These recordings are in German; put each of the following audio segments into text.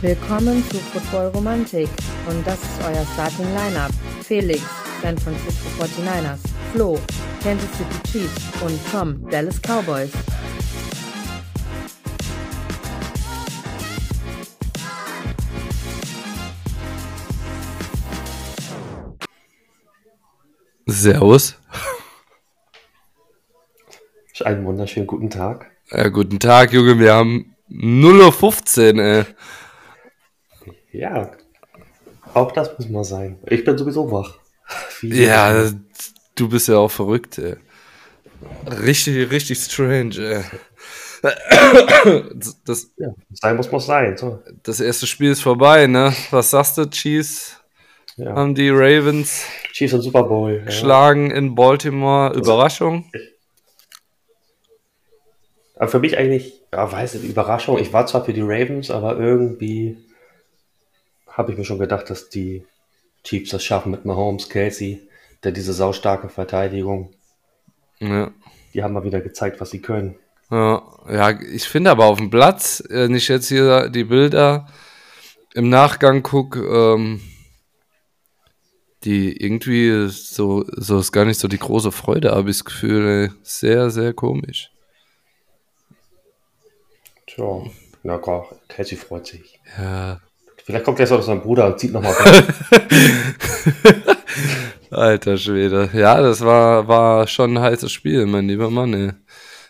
Willkommen zu Football Romantik und das ist euer Starting Lineup. Felix, San Francisco 49ers, Flo, Kansas City Chiefs und Tom, Dallas Cowboys. Servus. Einen wunderschönen guten Tag. Ja, guten Tag, Junge. Wir haben 0.15 Uhr, ey. Ja, auch das muss mal sein. Ich bin sowieso wach. Wie ja, du bist ja auch verrückt, ey. Richtig, richtig strange, ey. Das, ja, sein muss, muss sein. So. Das erste Spiel ist vorbei, ne? Was sagst du, Cheese? Ja. Haben die Ravens Chiefs und Super Bowl geschlagen ja. in Baltimore. Überraschung? Aber für mich eigentlich, ja, weiß ich, Überraschung. Ich war zwar für die Ravens, aber irgendwie habe ich mir schon gedacht, dass die Chiefs das schaffen mit Mahomes, Casey, der diese saustarke Verteidigung. Ja. Die haben mal wieder gezeigt, was sie können. Ja, ja ich finde aber auf dem Platz, wenn ich jetzt hier die Bilder im Nachgang gucke, ähm, die irgendwie so, so ist gar nicht so die große Freude, habe ich das Gefühl, sehr, sehr komisch. Tja, na klar, Casey freut sich. Ja. Vielleicht kommt gleich noch sein Bruder und zieht nochmal Alter Schwede. Ja, das war, war schon ein heißes Spiel, mein lieber Mann, ey.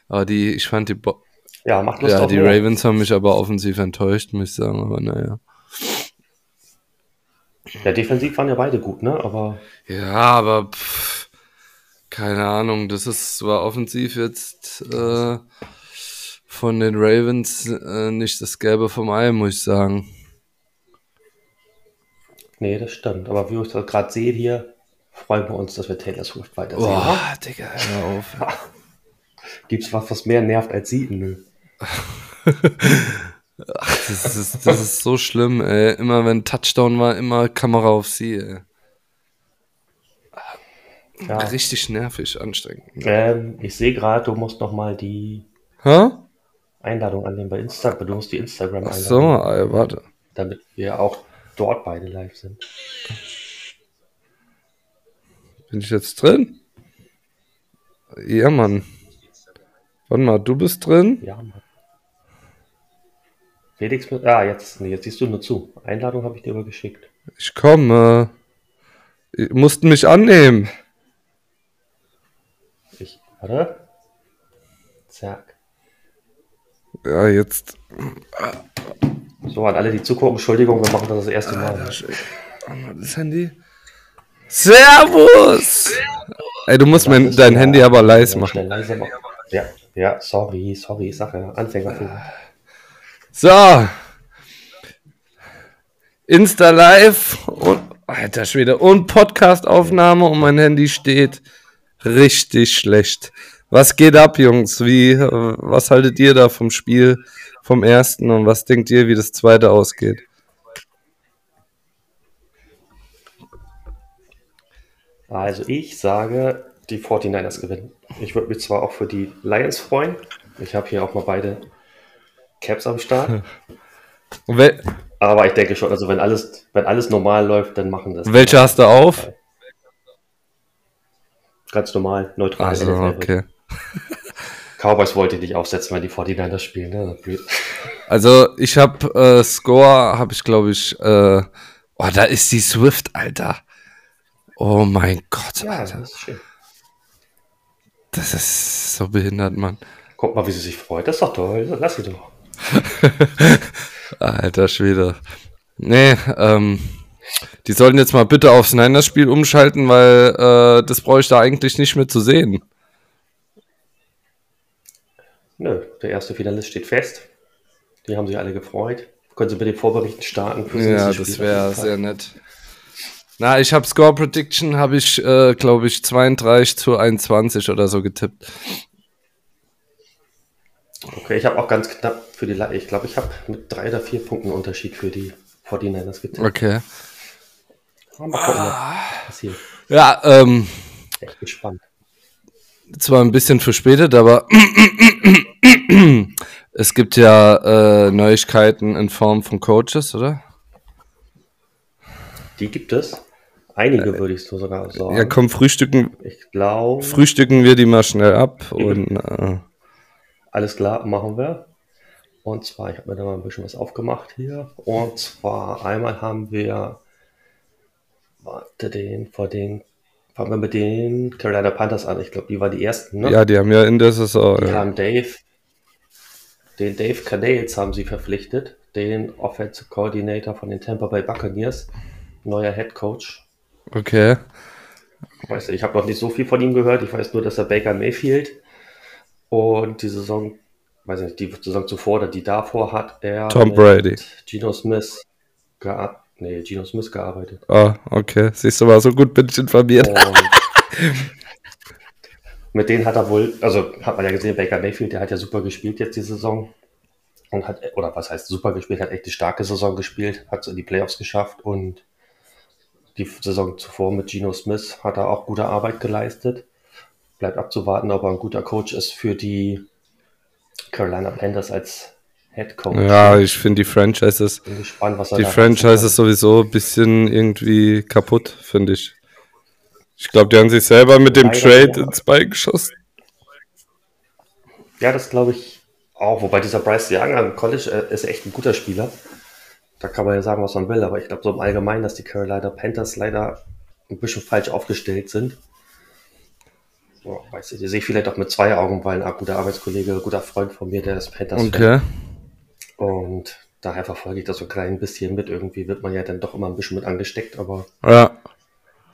Aber die, ich fand die Bo Ja, macht Lust Ja, die mehr. Ravens haben mich aber offensiv enttäuscht, muss ich sagen, aber naja. Ja, defensiv waren ja beide gut, ne? Aber. Ja, aber pff, keine Ahnung, das ist war offensiv jetzt äh, von den Ravens äh, nicht das Gelbe vom Ei, muss ich sagen. Nee, das stimmt. Aber wie ich das gerade sehe hier, freuen wir uns, dass wir Taylor Swift weitersehen. Boah, ne? Digga, hör auf. Gibt's was, was mehr nervt als sie? Nö. Ach, das ist, das ist so schlimm, ey. Immer wenn Touchdown war, immer Kamera auf sie, ey. Ja. Richtig nervig, anstrengend. Ähm, ich sehe gerade, du musst noch mal die Hä? Einladung annehmen bei Instagram. Du musst die Instagram-Einladung. So, ey, warte. Damit wir auch dort beide live sind. Bin ich jetzt drin? Ja, Mann. Warte mal, du bist drin? Ja, Mann. Felix, ah, jetzt, nee, jetzt siehst du nur zu. Einladung habe ich dir aber geschickt. Ich komme. Ich mussten mich annehmen. Ich, warte. Zack. Ja, jetzt. So, an alle, die zugucken, Entschuldigung, wir machen das das erste Mal. Ah, das Handy. Servus! Ey, du musst mein, dein ja, Handy aber leise machen. Leise machen. Ja, ja, sorry, sorry, ja, Anfängerfehler. So. Insta Live und alter Schwede und Podcast-Aufnahme und mein Handy steht richtig schlecht. Was geht ab, Jungs? Wie, was haltet ihr da vom Spiel vom ersten und was denkt ihr, wie das zweite ausgeht? Also ich sage, die 49ers gewinnen. Ich würde mich zwar auch für die Lions freuen. Ich habe hier auch mal beide Caps am Start. Aber ich denke schon, also wenn alles, wenn alles normal läuft, dann machen das. Welche hast du auf? Ganz normal, neutral. Also, okay. Cowboys wollte ich nicht aufsetzen, wenn die 49ers spielen. Ne? Also ich habe äh, Score, habe ich glaube ich, äh, oh, da ist die Swift, Alter. Oh mein Gott, ja, Alter. Das ist, schön. das ist so behindert, Mann. Guck mal, wie sie sich freut. Das ist doch toll. Lass sie doch. Alter Schwede. Nee, ähm, die sollten jetzt mal bitte aufs Niners-Spiel umschalten, weil äh, das brauche ich da eigentlich nicht mehr zu sehen. Nö, der erste Finalist steht fest. Die haben sich alle gefreut. Können Sie mit den Vorberichten starten? ja, das wäre sehr nett. Na, ich habe Score Prediction, habe ich, äh, glaube ich, 32 zu 21 oder so getippt. Okay, ich habe auch ganz knapp für die, ich glaube, ich habe mit drei oder vier Punkten Unterschied für die 49ers getippt. Okay. Mal gucken, was passiert. Ja, ähm. Echt gespannt. Zwar ein bisschen verspätet, aber es gibt ja äh, Neuigkeiten in Form von Coaches, oder? Die gibt es. Einige würde ich so sogar sagen. Ja, komm, frühstücken, Ich glaube, frühstücken wir die mal schnell ab und äh, alles klar, machen wir. Und zwar, ich habe mir da mal ein bisschen was aufgemacht hier. Und zwar einmal haben wir, warte, den, vor den, fangen wir mit den Carolina Panthers an. Ich glaube, die waren die ersten, ne? ja, die haben ja in der Saison. Die Ja. haben Dave, den Dave Canales haben sie verpflichtet, den Offensive Coordinator von den Tampa Bay Buccaneers, neuer Head Coach. Okay. Ich weiß nicht, ich habe noch nicht so viel von ihm gehört. Ich weiß nur, dass er Baker Mayfield und die Saison, weiß nicht, die Saison zuvor oder die davor hat er Tom Brady. Gino Smith gearbeitet. Nee, Gino Smith gearbeitet. Ah, okay. Siehst du mal, so gut bin ich informiert. Mit denen hat er wohl, also hat man ja gesehen, Baker Mayfield, der hat ja super gespielt jetzt die Saison. Und hat, oder was heißt super gespielt, hat echt eine starke Saison gespielt, hat es in die Playoffs geschafft und die Saison zuvor mit Gino Smith hat er auch gute Arbeit geleistet. Bleibt abzuwarten, ob er ein guter Coach ist für die Carolina Panthers als Head Coach. Ja, ich finde die Franchises, Bin gespannt, was er die da Franchise ist sowieso ein bisschen irgendwie kaputt, finde ich. Ich glaube, die haben sich selber mit dem Leider Trade ja. ins Bein geschossen. Ja, das glaube ich auch. Wobei dieser Bryce Young am College äh, ist echt ein guter Spieler. Da kann man ja sagen, was man will. Aber ich glaube so im Allgemeinen, dass die Carolina Panthers leider ein bisschen falsch aufgestellt sind. So, weiß ich, sehe ich vielleicht auch mit zwei Augen, weil ein guter Arbeitskollege, ein guter Freund von mir, der ist Panthers Okay. Und daher verfolge ich das so ein klein bisschen mit. Irgendwie wird man ja dann doch immer ein bisschen mit angesteckt. Aber Ja.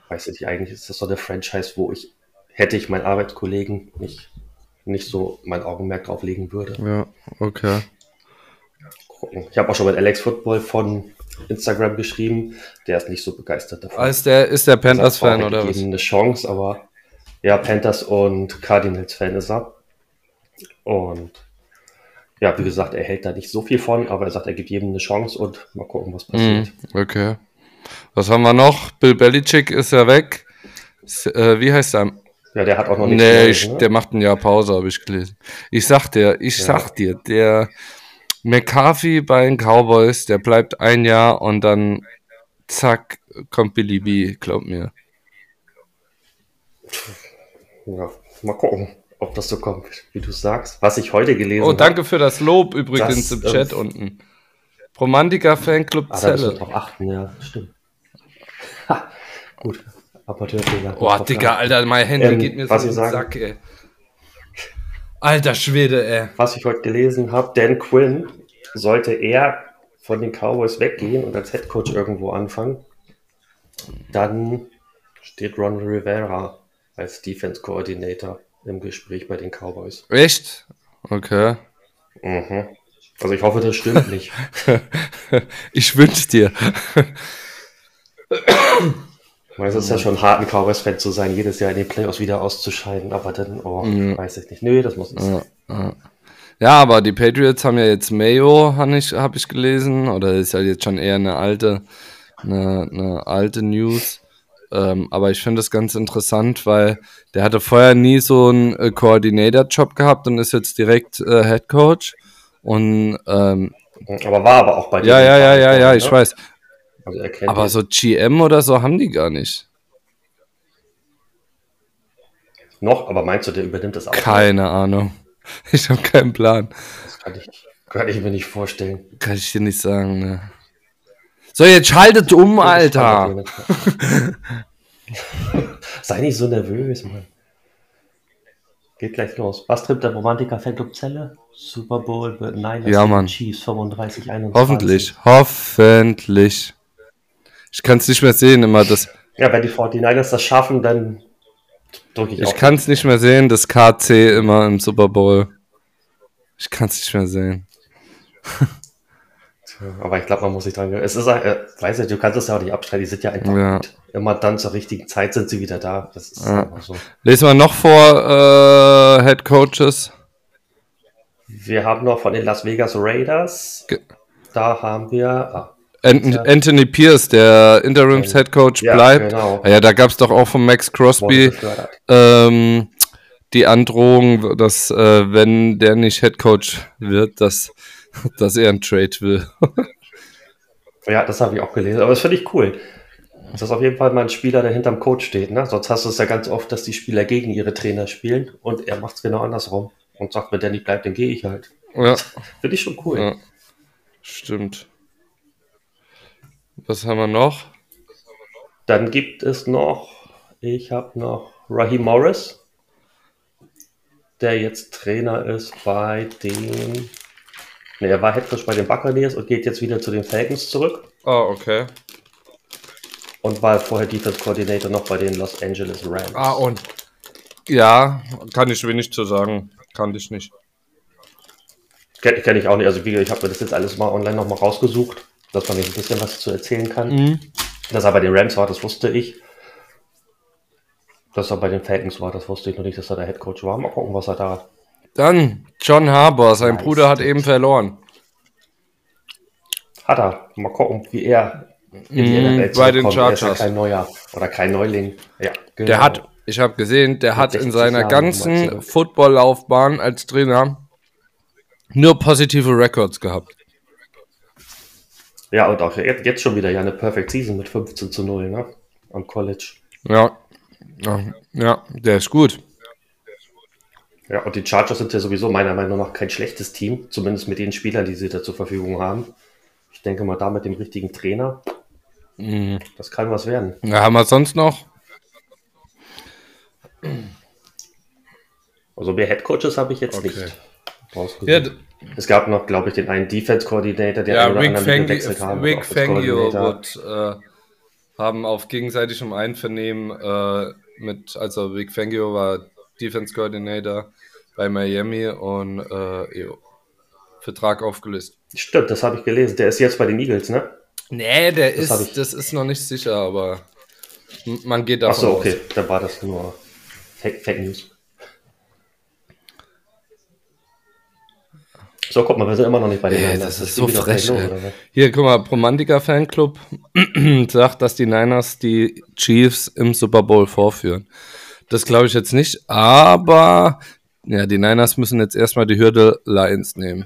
weiß ich, eigentlich ist das so eine Franchise, wo ich, hätte ich meinen Arbeitskollegen nicht, nicht so mein Augenmerk drauf legen würde. Ja, okay. gucken. Ich habe auch schon mit Alex Football von Instagram geschrieben. Der ist nicht so begeistert davon. Ah, ist der, ist der Panthers-Fan oder was? eine Chance, aber ja, Panthers und Cardinals-Fan ist er. Und ja, wie gesagt, er hält da nicht so viel von, aber er sagt, er gibt jedem eine Chance und mal gucken, was passiert. Mhm, okay. Was haben wir noch? Bill Belichick ist ja weg. Äh, wie heißt er? Ja, der hat auch noch nichts Nee, Neues, ich, ne? der macht ein Jahr Pause, habe ich gelesen. Ich sag dir, ich Ja. sag dir, der McCarthy bei den Cowboys, der bleibt ein Jahr und dann zack, kommt Billy B, glaub mir. ja, mal gucken, ob das so kommt, wie du sagst. Was ich heute gelesen Oh, habe. danke für das Lob übrigens Das, im Chat ähm, unten. Romantiker Fanclub Ah, da Zelle. drauf achten, ja, stimmt. Ha, gut. Amateurfehler. Boah, Digga, Alter, mein Handy Ähm, geht mir so in den sagen- Sack, ey. Alter Schwede, ey. was ich heute gelesen habe, Dan Quinn sollte er von den Cowboys weggehen und als Head Coach irgendwo anfangen, dann steht Ron Rivera als Defense Coordinator im Gespräch bei den Cowboys. Echt? Okay. Mhm. Also ich hoffe, das stimmt nicht. ich wünsch dir. Weil es ist ja schon hart, ein Cowboys-Fan zu sein, jedes Jahr in den Playoffs wieder auszuscheiden, aber dann, oh, weiß ich nicht. Nö, das muss nicht sein. Ja, aber die Patriots haben ja jetzt Mayo, habe ich, hab ich gelesen, oder ist ja jetzt schon eher eine alte, eine, eine alte News. Ähm, aber ich finde das ganz interessant, weil der hatte vorher nie so einen äh, Coordinator-Job gehabt und ist jetzt direkt äh, Head Coach. Und ähm, Aber war aber auch bei ja, denen ja, ja, ja, ja, verantwortlich, ich ne? weiß. Also er Aber so GM oder so haben die gar nicht. noch, aber meinst du, der übernimmt das auch? Keine Ahnung. Ich habe keinen Plan. Das kann ich, kann ich mir nicht vorstellen. Kann ich dir nicht sagen. Ne. So, jetzt schaltet um, Alter. Sei nicht so nervös, Mann. Geht gleich los. Was treibt der Romantiker Fanclub Zelle? Super Bowl wird Niners Ja, Mann. Chiefs 35, 21. Hoffentlich, hoffentlich. Ich kann es nicht mehr sehen, immer das. Ja, wenn die 49ers das schaffen, dann drücke ich, Ich kann es nicht mehr sehen, das KC immer im Super Bowl. Ich kann es nicht mehr sehen. Aber ich glaube, man muss sich dran gewöhnen. Es ist, äh, weiß nicht, du kannst es ja auch nicht abstreiten. Die sind ja einfach Ja. gut. Immer dann zur richtigen Zeit sind sie wieder da. Das ist Ja. so. Lesen wir noch vor äh, Head Coaches. Wir haben noch von den Las Vegas Raiders. Ge- Da haben wir. Ah, Ant Ja. Anthony Pierce, der Interims Head Coach, bleibt. genau. Ah Ja, da gab es doch auch von Max Crosby ähm, die Androhung, dass äh, wenn der nicht Head Coach wird, dass, dass er einen Trade will. Ja, das habe ich auch gelesen. Aber das finde ich cool. Das ist auf jeden Fall mal ein Spieler, der hinterm Coach steht. Ne? Sonst hast du es ja ganz oft, dass die Spieler gegen ihre Trainer spielen und er macht es genau andersrum und sagt, wenn der nicht bleibt, dann gehe ich halt. ja, Finde ich schon cool. ja, stimmt. Was haben wir noch? Dann gibt es noch, ich habe noch Raheem Morris, der jetzt Trainer ist bei den, ne, er war Headcoach bei den Buccaneers und geht jetzt wieder zu den Falcons zurück Ah, okay. und war vorher Defense Coordinator noch bei den Los Angeles Rams. Ah, und ja, kann ich wenig zu sagen. Kann ich nicht. Kenne kenn ich auch nicht. Also wie, ich habe mir das jetzt alles mal online nochmal rausgesucht, dass man nicht ein bisschen was zu erzählen kann. Mhm. Dass er bei den Rams war, das wusste ich. Dass er bei den Falcons war, das wusste ich noch nicht, dass er der Headcoach war. Mal gucken, was er da. Dann John Harbour, sein Nice. Bruder hat eben verloren. Hat er. Mal gucken, wie er in Mhm, bei den zurückkommt. Er ist ja Chargers. kein neuer oder kein Neuling. Ja, genau. Der hat, ich habe gesehen, der hat in 60 seiner Jahren ganzen. Footballlaufbahn als Trainer nur positive Records gehabt. Ja, und auch jetzt jetzt schon wieder ja eine Perfect Season mit 15 zu 0, ne? Am College. Ja. Ja, ja der ist gut. Ja, und die Chargers sind ja sowieso meiner Meinung nach kein schlechtes Team, zumindest mit den Spielern, die sie da zur Verfügung haben. Ich denke mal, da mit dem richtigen Trainer, Mhm. das kann was werden. Ja, haben wir sonst noch? Also mehr Headcoaches habe ich jetzt Okay. nicht rausgesucht. Ja, es gab noch, glaube ich, den einen Defense Coordinator, der ja Rick, Fangio. Rick Fangio Coordinator. wird, äh, haben auf gegenseitigem Einvernehmen äh, mit, also Rick Fangio war Defense Coordinator bei Miami und äh, Vertrag aufgelöst. Stimmt, das habe ich gelesen. Der ist jetzt bei den Eagles, ne? Nee, der Das ist, das ist noch nicht sicher, aber man geht davon Achso, aus. okay. Dann war das nur Fake, Fake News. So, guck mal, wir sind immer noch nicht bei den Niners. das ist geht so frech. los? Hier, guck mal, Romantiker Fanclub sagt, dass die Niners die Chiefs im Super Bowl vorführen. Das glaube ich jetzt nicht, aber ja, die Niners müssen jetzt erstmal die Hürde Lions nehmen.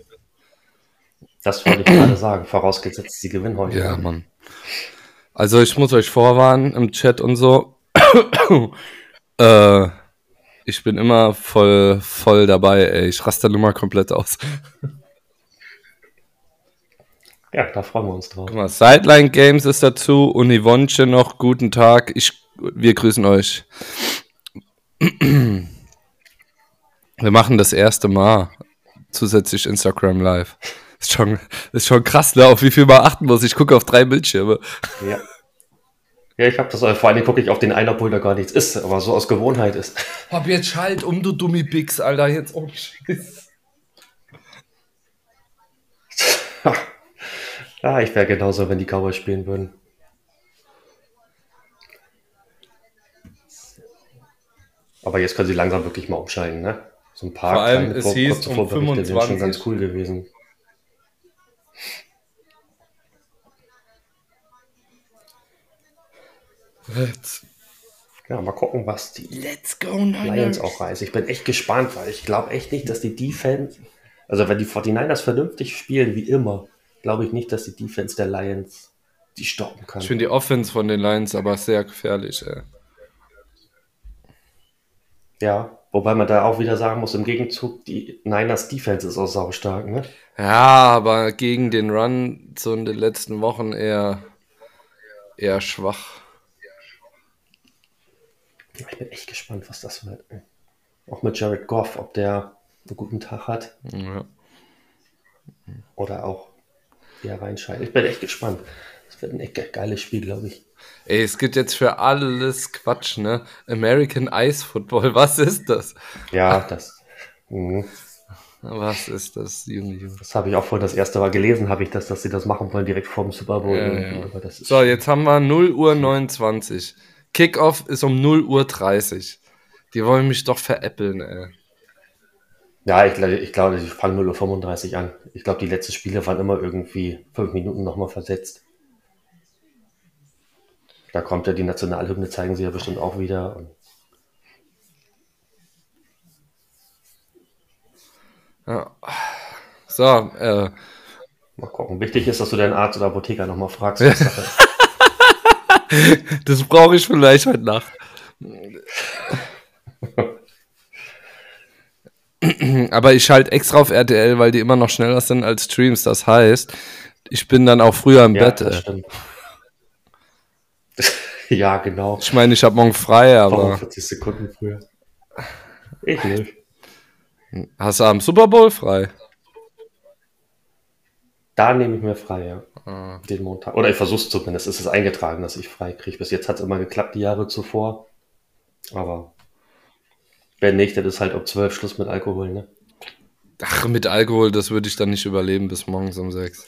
Das wollte ich gerade sagen. Vorausgesetzt, sie gewinnen heute. Ja, Mann. Also ich muss euch vorwarnen im Chat und so. äh, ich bin immer voll, voll dabei, ey. Ich raste dann immer komplett aus. Ja, da freuen wir uns drauf. Guck mal, Sideline Games ist dazu. Und Yvonne noch, guten Tag. Ich, wir grüßen euch. Wir machen das erste Mal zusätzlich Instagram Live. Ist schon, ist schon krass, ne? auf wie viel man achten muss. Ich gucke auf drei Bildschirme. Ja. Ja, ich habe das, äh, vor allem gucke ich auf den einen, obwohl da gar nichts ist, aber so aus Gewohnheit ist. Hab jetzt Schalt um, du Dummi Pix, Alter. Jetzt, oh Scheiße. Ja, ich wäre genauso, wenn die Cowboys spielen würden. Aber jetzt können sie langsam wirklich mal umschalten, ne? So ein paar Vor allem, es Vor- hieß um Vorberichte sind schon 25. ganz cool gewesen. Let's, Ja, mal gucken, was die let's go, Lions auch reißen. Ich bin echt gespannt, weil ich glaube echt nicht, dass die Defense, also wenn die 49ers vernünftig spielen, wie immer, glaube ich nicht, dass die Defense der Lions die stoppen kann. Ich finde die Offense von den Lions aber sehr gefährlich, ey. Ja, wobei man da auch wieder sagen muss, im Gegenzug, die Niners Defense ist auch saustark, ne? Ja, aber gegen den Run so in den letzten Wochen eher, eher schwach. Ich bin echt gespannt, was das wird. Auch mit Jared Goff, ob der einen guten Tag hat Ja. oder auch eher reinscheidet. Ich bin echt gespannt. Das wird ein echt ge- geiles Spiel, glaube ich. Ey, es gibt jetzt für alles Quatsch, ne? American Ice Football, was ist das? Ja, das, mhm. Was ist das, Junge, Junge? das habe ich auch vorhin das erste Mal gelesen, habe ich das, dass sie das machen wollen, direkt vor dem Super Bowl. Ja, ja. So, jetzt haben wir 0 Uhr 29. Kickoff ist um 0 Uhr 30. Die wollen mich doch veräppeln, ey. Ja, ich, glaube, ich glaube, ich fange 0.35 Uhr an. Ich glaube, die letzten Spiele waren immer irgendwie fünf Minuten nochmal versetzt. Da kommt ja die Nationalhymne, zeigen sie ja bestimmt auch wieder. Ja. So, äh, Mal gucken. Wichtig ist, dass du deinen Arzt oder Apotheker nochmal fragst. Das brauche ich vielleicht heute Nacht. Aber ich schalte extra auf RTL, weil die immer noch schneller sind als Streams. Das heißt, ich bin dann auch früher im ja, Bett. das ey. stimmt. ja, genau. Ich meine, ich habe morgen frei, aber 45 Sekunden früher. Ich nicht. hast du am Super Bowl frei? Da nehme ich mir frei, ja. Ah. Den Montag. Oder ich versuche es zumindest. Es ist eingetragen, dass ich frei kriege. Bis jetzt hat es immer geklappt, die Jahre zuvor. Aber wenn nicht, dann ist halt um 12 Schluss mit Alkohol, ne? Ach, mit Alkohol, das würde ich dann nicht überleben bis morgens um sechs.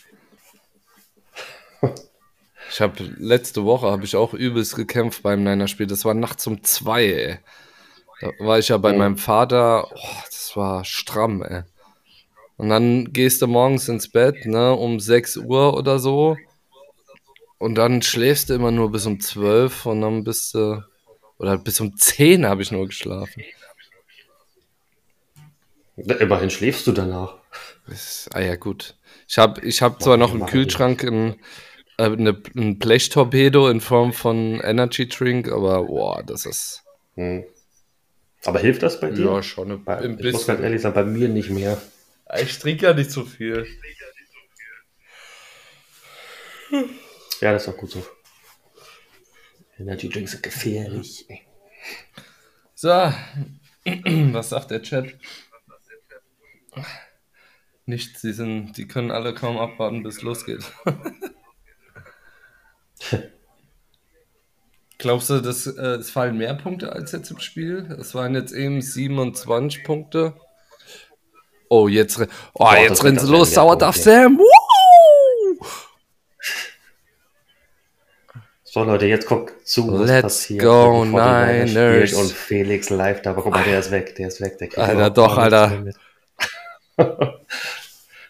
Ich habe letzte Woche habe ich auch übelst gekämpft beim Niner-Spiel. Das war nachts um zwei, ey. Da war ich ja bei Mhm. meinem Vater. Oh, das war stramm, ey. Und dann gehst du morgens ins Bett, ne, um 6 Uhr oder so. Und dann schläfst du immer nur bis um 12 und dann bist du. Oder bis um 10 habe ich nur geschlafen. Immerhin schläfst du danach. Ah ja, gut. Ich habe ich hab zwar noch im Kühlschrank ein, eine, ein Blechtorpedo in Form von Energy Drink, aber boah, das ist Hm. Aber hilft das bei dir? ja schon ein, Bei, ein ich muss ganz ehrlich sagen, bei mir nicht mehr. Ich trinke ja nicht so viel. Ja, das ist auch gut so. Energy Drinks sind gefährlich. So, was sagt der Chat? Nichts, die sind, die können alle kaum abwarten, bis es losgeht. Glaubst du, dass, äh, es fallen mehr Punkte als jetzt im Spiel? Es waren jetzt eben 27 Punkte. Oh, jetzt, oh, Boah, jetzt rennen sie los. Sauerdaff Punkte. Sam. Woo! So, Leute, jetzt guckt zu, was Let's passiert. go, wenn die 49ers Niners. Und Felix live da. Aber guck mal, der ist weg, der ist weg. Der Alter, doch, Alter.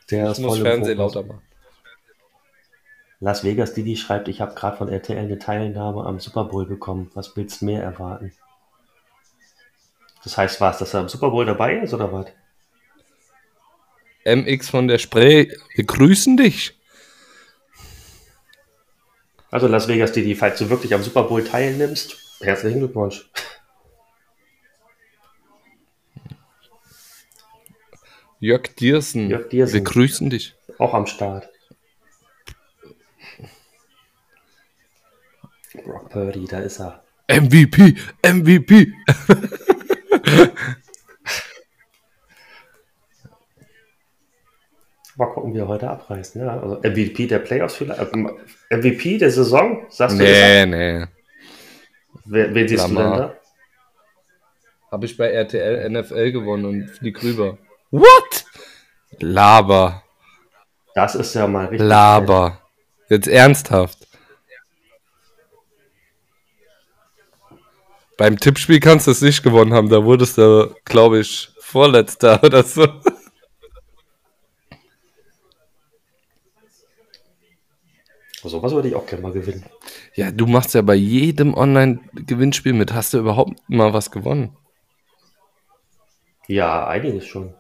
der ist Ich muss voll im Fernsehen lauter machen. Las Vegas Didi schreibt, ich habe gerade von RTL eine Teilnahme am Super Bowl bekommen. Was willst du mehr erwarten? Das heißt, was, dass er am Super Bowl dabei ist oder was? MX von der Spree, wir grüßen dich. Also Las Vegas Didi, falls du wirklich am Super Bowl teilnimmst, herzlichen Glückwunsch. Jörg Diersen, Jörg Diersen. wir grüßen dich. Auch am Start. Brock Purdy, da ist er. MVP, MVP. Mal gucken, wie er heute abreißt. Ja, also MVP der Playoffs vielleicht. ähm, MVP der Saison? Sagst du Nee, das? nee. Wer, wen siehst Lamar. du denn da? Habe ich bei RTL NFL gewonnen und flieg rüber. What? Laber, Das ist ja mal richtig. Laber. Jetzt ernsthaft. Beim Tippspiel kannst du es nicht gewonnen haben. Da wurdest du, glaube ich, Vorletzter oder so. So was würde ich auch gerne mal gewinnen. Ja, du machst ja bei jedem Online-Gewinnspiel mit. Hast du überhaupt mal was gewonnen? Ja, einiges schon.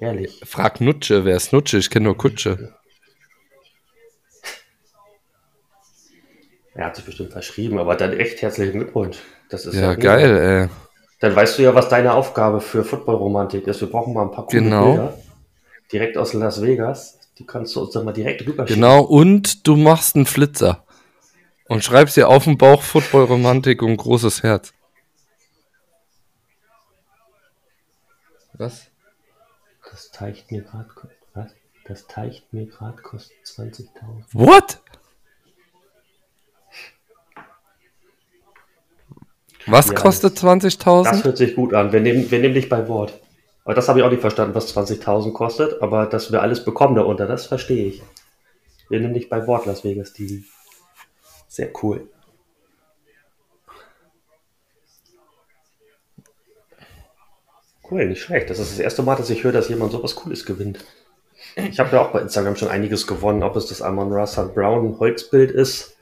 Ehrlich. Frag Nutsche, wer ist Nutsche? Ich kenne nur Kutsche. Er hat sich bestimmt verschrieben, aber dann echt herzlichen Glückwunsch. Das ist Ja, mega. geil, ey. Dann weißt du ja, was deine Aufgabe für Football-Romantik ist. Wir brauchen mal ein paar coole Genau. Bilder. Direkt aus Las Vegas. Die kannst du uns dann mal direkt rüberschicken. Genau, und du machst einen Flitzer. Und schreibst dir auf den Bauch Football-Romantik und großes Herz. Was? Das teicht mir gerade. Was? Das teicht mir gerade kostet 20.000. What? Was Ja, kostet Das 20.000? hört sich gut an. Wir nehmen, wir nehmen dich bei Wort. Aber das habe ich auch nicht verstanden, was 20.000 kostet. Aber dass wir alles bekommen darunter, das verstehe ich. Wir nehmen dich bei Wort, Las Vegas TV. Sehr cool. Cool, nicht schlecht. Das ist das erste Mal, dass ich höre, dass jemand sowas Cooles gewinnt. Ich habe ja auch bei Instagram schon einiges gewonnen, ob es das Amon Russell Brown Holzbild ist.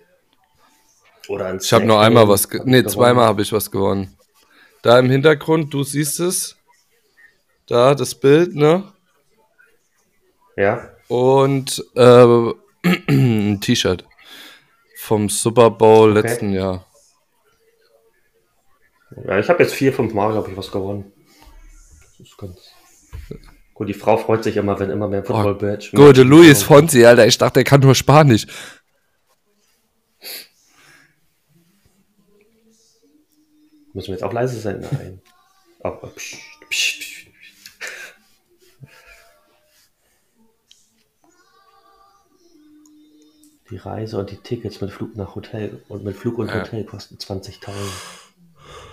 Oder ein Ich habe nur einmal was, ge nee, zweimal habe ich was gewonnen. Da im Hintergrund, du siehst es. Da, das Bild, ne? Ja. Und äh, ein T-Shirt vom Super Bowl Okay. letzten Jahr. Ja, ich habe jetzt vier, fünf Mal, glaube ich, was gewonnen. Das ist ganz. Gut, die Frau freut sich immer, wenn immer mehr Football Badge. Gute Luis Fonsi, Alter, ich dachte, er kann nur Spanisch. Müssen wir jetzt auch leise sein? Nein. Aber, psch, psch, psch. Die Reise und die Tickets mit Flug nach Hotel und mit Flug und Ja. Hotel kosten 20.000.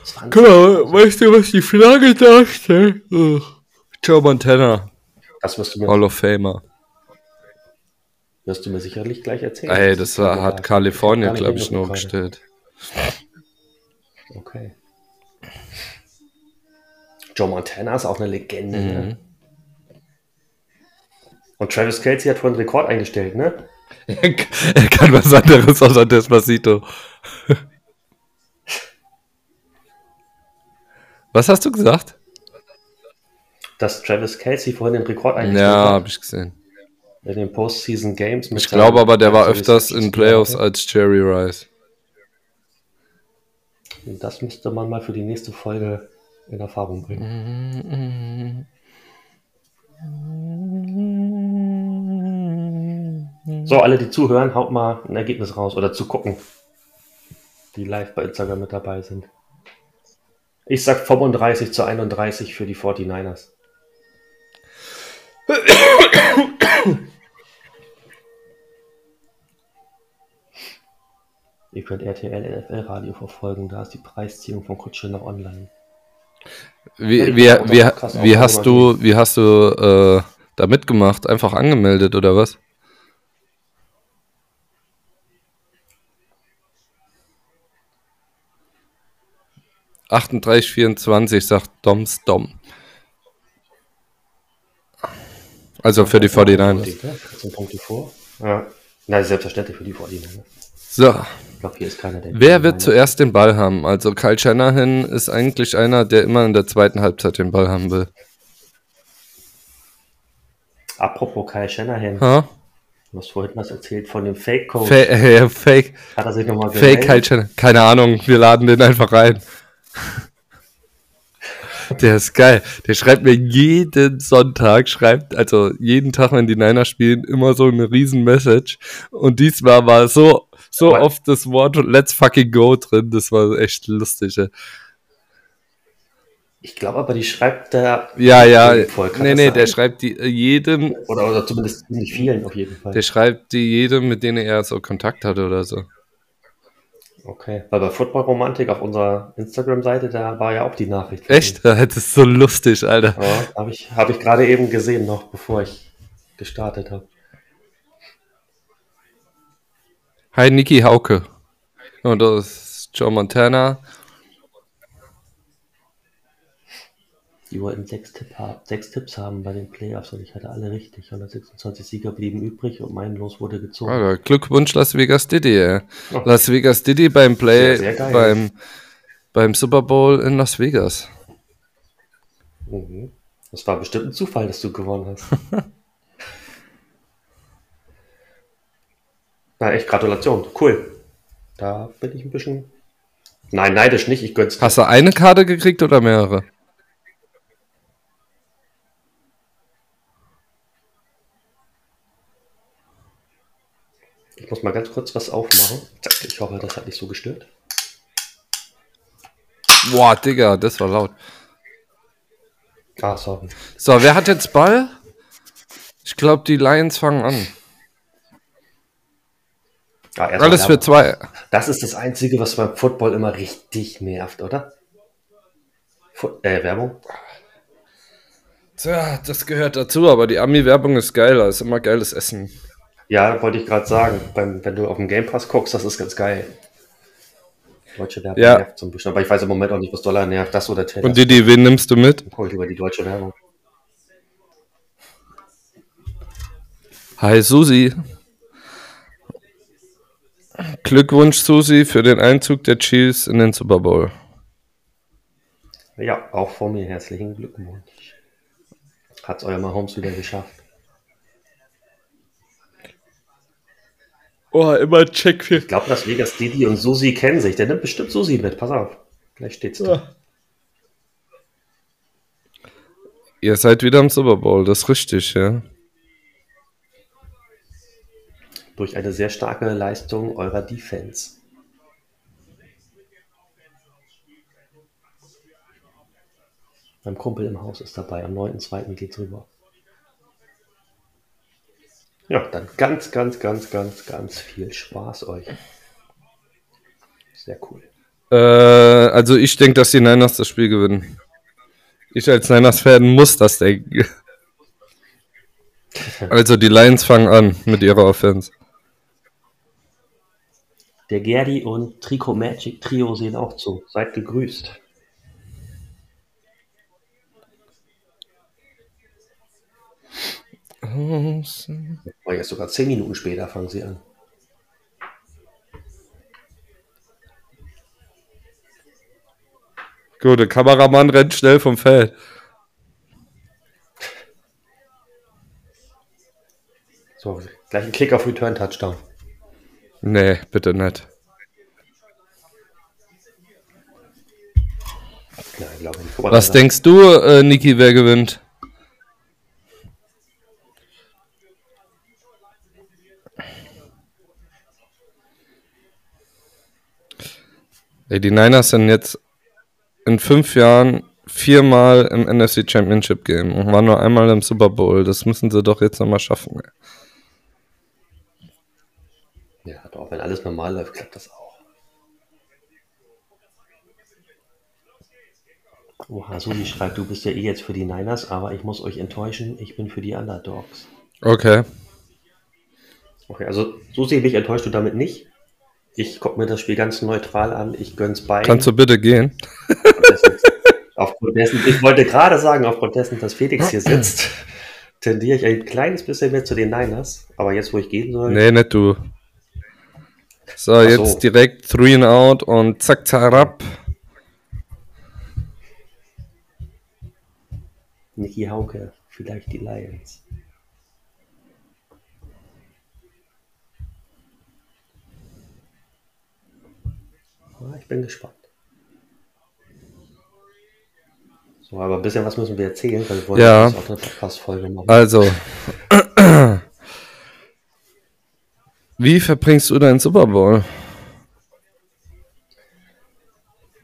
20. Guck mal, weißt du, was die Flagge darstellt? Joe Montana, Das wirst du, mir, Hall of Famer. wirst du mir sicherlich gleich erzählen. Ey, das war, hat Kalifornien, glaube ich, nur gestellt. Okay. Joe Montana ist auch eine Legende. Mhm. Ne? Und Travis Kelsey hat vorhin einen Rekord eingestellt, ne? er kann was anderes außer Despacito. Was hast du gesagt? Dass Travis Kelsey vorhin den Rekord eingestellt Ja, hat habe ich gesehen. in den Postseason Games. Ich glaube aber, der war 60 öfters in Playoffs als Jerry Rice. Das müsste man mal für die nächste Folge in Erfahrung bringen. So, alle, die zuhören, haut mal ein Ergebnis raus oder zu gucken, die live bei Instagram mit dabei sind. Ich sag 35 zu 31 für die 49ers. Ihr könnt RTL NFL Radio verfolgen, da ist die Preisziehung von Kutsche noch online. Wie, wie, wie, wie hast du, wie hast du äh, da mitgemacht? Einfach angemeldet oder was? Achtunddreißig, vierundzwanzig sagt Doms Dom. Also für die 49ers. 14 Punkte vor. Ja. Na, selbstverständlich für die 49ers. So, Ich glaube, hier ist keiner, der. wer wird zuerst den Ball haben? Also Kyle Shanahan ist eigentlich einer, der immer in der zweiten Halbzeit den Ball haben will. Apropos Kyle Shanahan, Ha? du hast vorhin was erzählt von dem Fake-Coach. Fa äh, Fake, Hat er sich nochmal Fake Kyle Shanahan. Keine Ahnung, wir laden den einfach rein. Der ist geil. Der schreibt mir jeden Sonntag, schreibt, also jeden Tag, wenn die Niners spielen, immer so eine riesen Message. Und diesmal war so, so Aber- oft das Wort Let's fucking go drin. Das war echt lustig. ey. Ich glaube aber, die schreibt der. Ja, ja. Nee, das nee, der schreibt die äh, jedem, Oder, oder zumindest ziemlich vielen auf jeden Fall. der schreibt die jedem, mit denen er so Kontakt hatte oder so. Okay. Weil bei Football Romantik auf unserer Instagram-Seite, da war ja auch die Nachricht. Echt? Das ist so lustig, Alter. Ja, habe ich, hab ich gerade eben gesehen, noch bevor ich gestartet habe. Hi, Niki Hauke. Und das ist Joe Montana. Die wollten sechs, Tipp sechs Tipps haben bei den Playoffs und ich hatte alle richtig. 126 Sieger blieben übrig und mein Los wurde gezogen. Alter, Glückwunsch Las Vegas Diddy, ey. Oh. Las Vegas Diddy beim Play, Sehr, sehr beim, beim Super Bowl in Las Vegas. Mhm. Das war bestimmt ein Zufall, dass du gewonnen hast. Na, echt Gratulation. Cool. Da bin ich ein bisschen. Nein, neidisch nicht. Ich gönn's. Hast du eine Karte gekriegt oder mehrere? Ich muss mal ganz kurz was aufmachen. Ich hoffe, das hat nicht so gestört. Boah, Digga, das war laut. Ah, sorry. So, wer hat jetzt Ball? Ich glaube, die Lions fangen an. Erstmal Alles für zwei. Das ist das Einzige, was beim Football immer richtig nervt, oder? Fu äh, Werbung? Tja, das gehört dazu, aber die Ami-Werbung ist geiler. Ist immer geiles Essen. Ja, wollte ich gerade sagen. Beim, wenn du auf dem Game Pass guckst, das ist ganz geil. Deutsche Werbung Ja. nervt so ein bisschen. Aber ich weiß im Moment auch nicht, was Dollar nervt. Das oder Taylor. Und Didi, wen nimmst du mit? Guck ich über die deutsche Werbung. Hi Susi. Glückwunsch Susi für den Einzug der Chiefs in den Super Bowl. Ja, auch von mir herzlichen Glückwunsch. Hat es euer Mahomes wieder geschafft. Oh, immer Check für. Ich glaube, dass Vegas Didi und Susi kennen sich. Der nimmt bestimmt Susi mit. Pass auf. Gleich steht's da. Ihr seid wieder im Super Bowl, das ist richtig, ja. Durch eine sehr starke Leistung eurer Defense. Mein Kumpel im Haus ist dabei. Am 9.2. geht's rüber. Ja, dann ganz, ganz, ganz, ganz, ganz viel Spaß euch. Sehr cool. Äh, also ich denke, dass die Niners das Spiel gewinnen. Ich als Niners-Fan muss das denken. Also die Lions fangen an mit ihrer Offense. Der Gerdi und Trico Magic Trio sehen auch zu. Seid gegrüßt. Oh, jetzt sogar zehn Minuten später fangen sie an. Gut, der Kameramann rennt schnell vom Feld. So, gleich ein Kick auf Return Touchdown. Nee, bitte nicht. Nein, glaube nicht. Was da- denkst du, äh, Niki, wer gewinnt? Ey, die Niners sind jetzt in fünf Jahren viermal im NFC Championship Game und waren nur einmal im Super Bowl. Das müssen sie doch jetzt nochmal schaffen. Ey. Ja, doch, wenn alles normal läuft, klappt das auch. Oha, Suli schreibt, du bist ja eh jetzt für die Niners, aber ich muss euch enttäuschen, ich bin für die Underdogs. Okay. Okay, also so sehr mich enttäuscht du damit nicht. Ich gucke mir das Spiel ganz neutral an, ich gönn's beiden. Kannst du bitte gehen? Aufgrund dessen, ich wollte gerade sagen, aufgrund dessen, dass Felix hier sitzt, tendiere ich ein kleines bisschen mehr zu den Niners. Aber jetzt, wo ich gehen soll, Nee, nicht du. So, Ach jetzt so. direkt three and out und zack, zack, ab. Niki Hauke, vielleicht die Lions. Ich bin gespannt. So, aber ein bisschen was müssen wir erzählen, weil wir wollen Ja. auch eine Podcast-Folge machen. Also. Wie verbringst du deinen Super Bowl?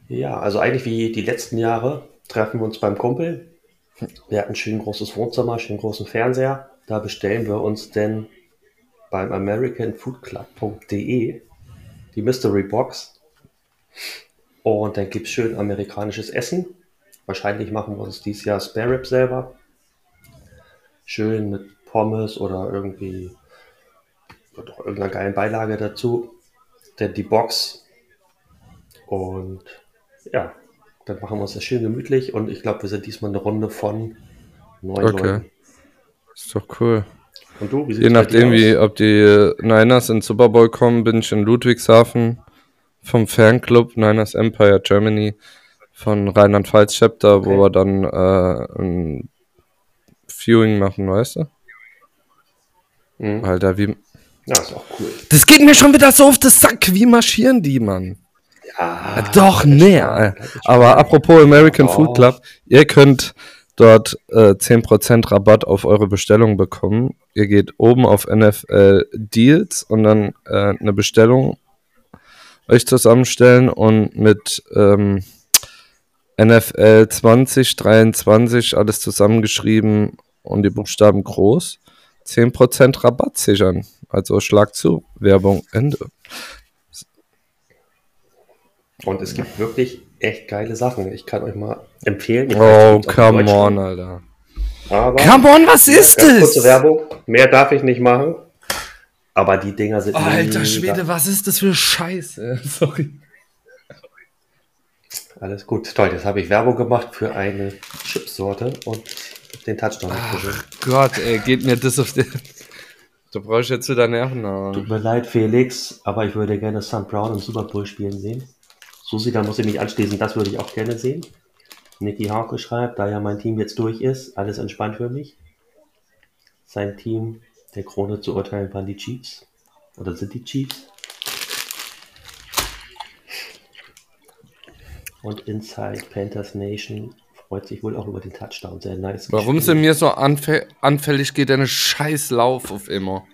Ja, also eigentlich wie die letzten Jahre treffen wir uns beim Kumpel. Wir hatten ein schön großes Wohnzimmer, schön großen Fernseher. Da bestellen wir uns denn beim americanfoodclub.de die Mystery Box. Und dann gibt es schön amerikanisches Essen. Wahrscheinlich machen wir uns dieses Jahr Spare Rib selber. Schön mit Pommes oder irgendwie doch irgendeiner geilen Beilage dazu. Denn die Box und ja, dann machen wir uns das schön gemütlich und ich glaube, wir sind diesmal eine Runde von neun Okay. Leuten. Ist doch cool. Und du, wie Je nachdem, wie, ob die Niners in Super Bowl kommen, bin ich in Ludwigshafen vom Fanclub Niners Empire Germany von Rheinland-Pfalz Chapter, Okay. wo wir dann äh, ein Viewing machen, weißt du? Mhm. Alter, wie. Ja, ist auch cool. Das geht mir schon wieder so auf den Sack. Wie marschieren die, Mann? Ja, Doch, nee. Aber apropos American. Food Club, ihr könnt dort äh, 10% Rabatt auf eure Bestellung bekommen. Ihr geht oben auf NFL Deals und dann äh, eine Bestellung euch zusammenstellen und mit ähm, NFL 2023 alles zusammengeschrieben und die Buchstaben groß 10% Rabatt sichern. Also schlag zu. Werbung Ende. Und es gibt wirklich echt geile Sachen. Ich kann euch mal empfehlen. Ich Oh, come on, Alter. Aber Come on, was ist ganz kurze das? Werbung. Mehr darf ich nicht machen. Aber die Dinger sind Alter mega. Schwede, was ist das für Scheiße? Sorry. Alles gut. Toll, jetzt habe ich Werbung gemacht für eine Chipsorte und den Touchdown weggeschickt. Gott, ey, geht mir das auf den. Du brauchst jetzt wieder Nerven Tut haben. mir leid, Felix, aber ich würde gerne Sam Brown im Super Bowl spielen sehen. Susi, da muss ich mich anschließen, das würde ich auch gerne sehen. Nicky Hauke schreibt, da ja mein Team jetzt durch ist, alles entspannt für mich. Sein Team der Krone zu urteilen waren die Chiefs. Oder sind die Chiefs? Und Inside Panthers Nation freut sich wohl auch über den Touchdown. Sehr nice. Warum sind mir so anfä anfällig geht deine scheiß Lauf auf immer?